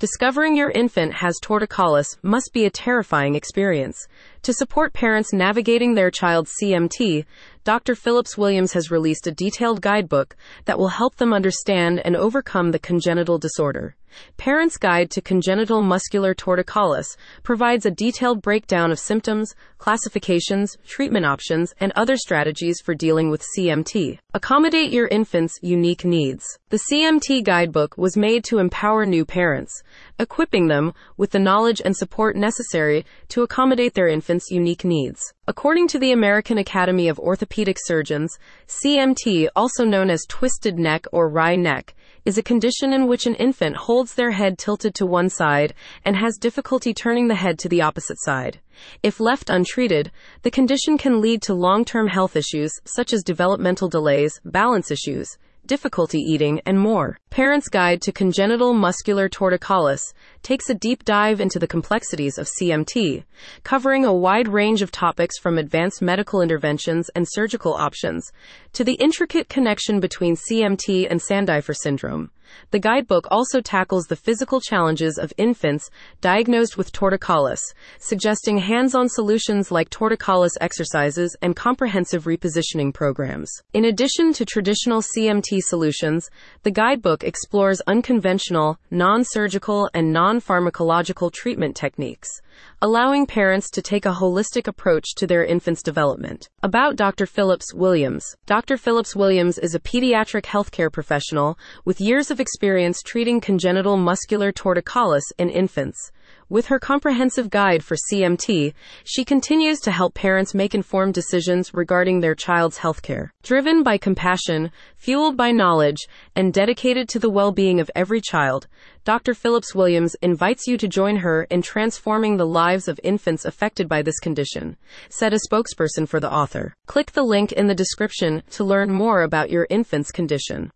Discovering your infant has torticollis must be a terrifying experience. To support parents navigating their child's CMT, Dr. Phillips Williams has released a detailed guidebook that will help them understand and overcome the congenital disorder. Parents' Guide to Congenital Muscular Torticollis provides a detailed breakdown of symptoms, classifications, treatment options, and other strategies for dealing with CMT. Accommodate your infant's unique needs. The CMT guidebook was made to empower new parents, equipping them with the knowledge and support necessary to accommodate their infant's unique needs. According to the American Academy of Orthopedic Surgeons, CMT, also known as twisted neck or wry neck, is a condition in which an infant holds their head tilted to one side and has difficulty turning the head to the opposite side. If left untreated, the condition can lead to long term health issues such as developmental delays, balance issues, difficulty eating, and more. Parents' Guide to Congenital Muscular Torticollis takes a deep dive into the complexities of CMT, covering a wide range of topics from advanced medical interventions and surgical options to the intricate connection between CMT and Sandifer syndrome. The guidebook also tackles the physical challenges of infants diagnosed with torticollis, suggesting hands on solutions like torticollis exercises and comprehensive repositioning programs. In addition to traditional CMT solutions, the guidebook explores unconventional, non surgical, and non pharmacological treatment techniques allowing parents to take a holistic approach to their infant's development. About Dr. Phillips Williams. Dr. Phillips Williams is a pediatric healthcare professional with years of experience treating congenital muscular torticollis in infants. With her comprehensive guide for CMT, she continues to help parents make informed decisions regarding their child's healthcare. Driven by compassion, fueled by knowledge, and dedicated to the well being of every child, Dr. Phillips Williams invites you to join her in transforming the lives of infants affected by this condition, said a spokesperson for the author. Click the link in the description to learn more about your infant's condition.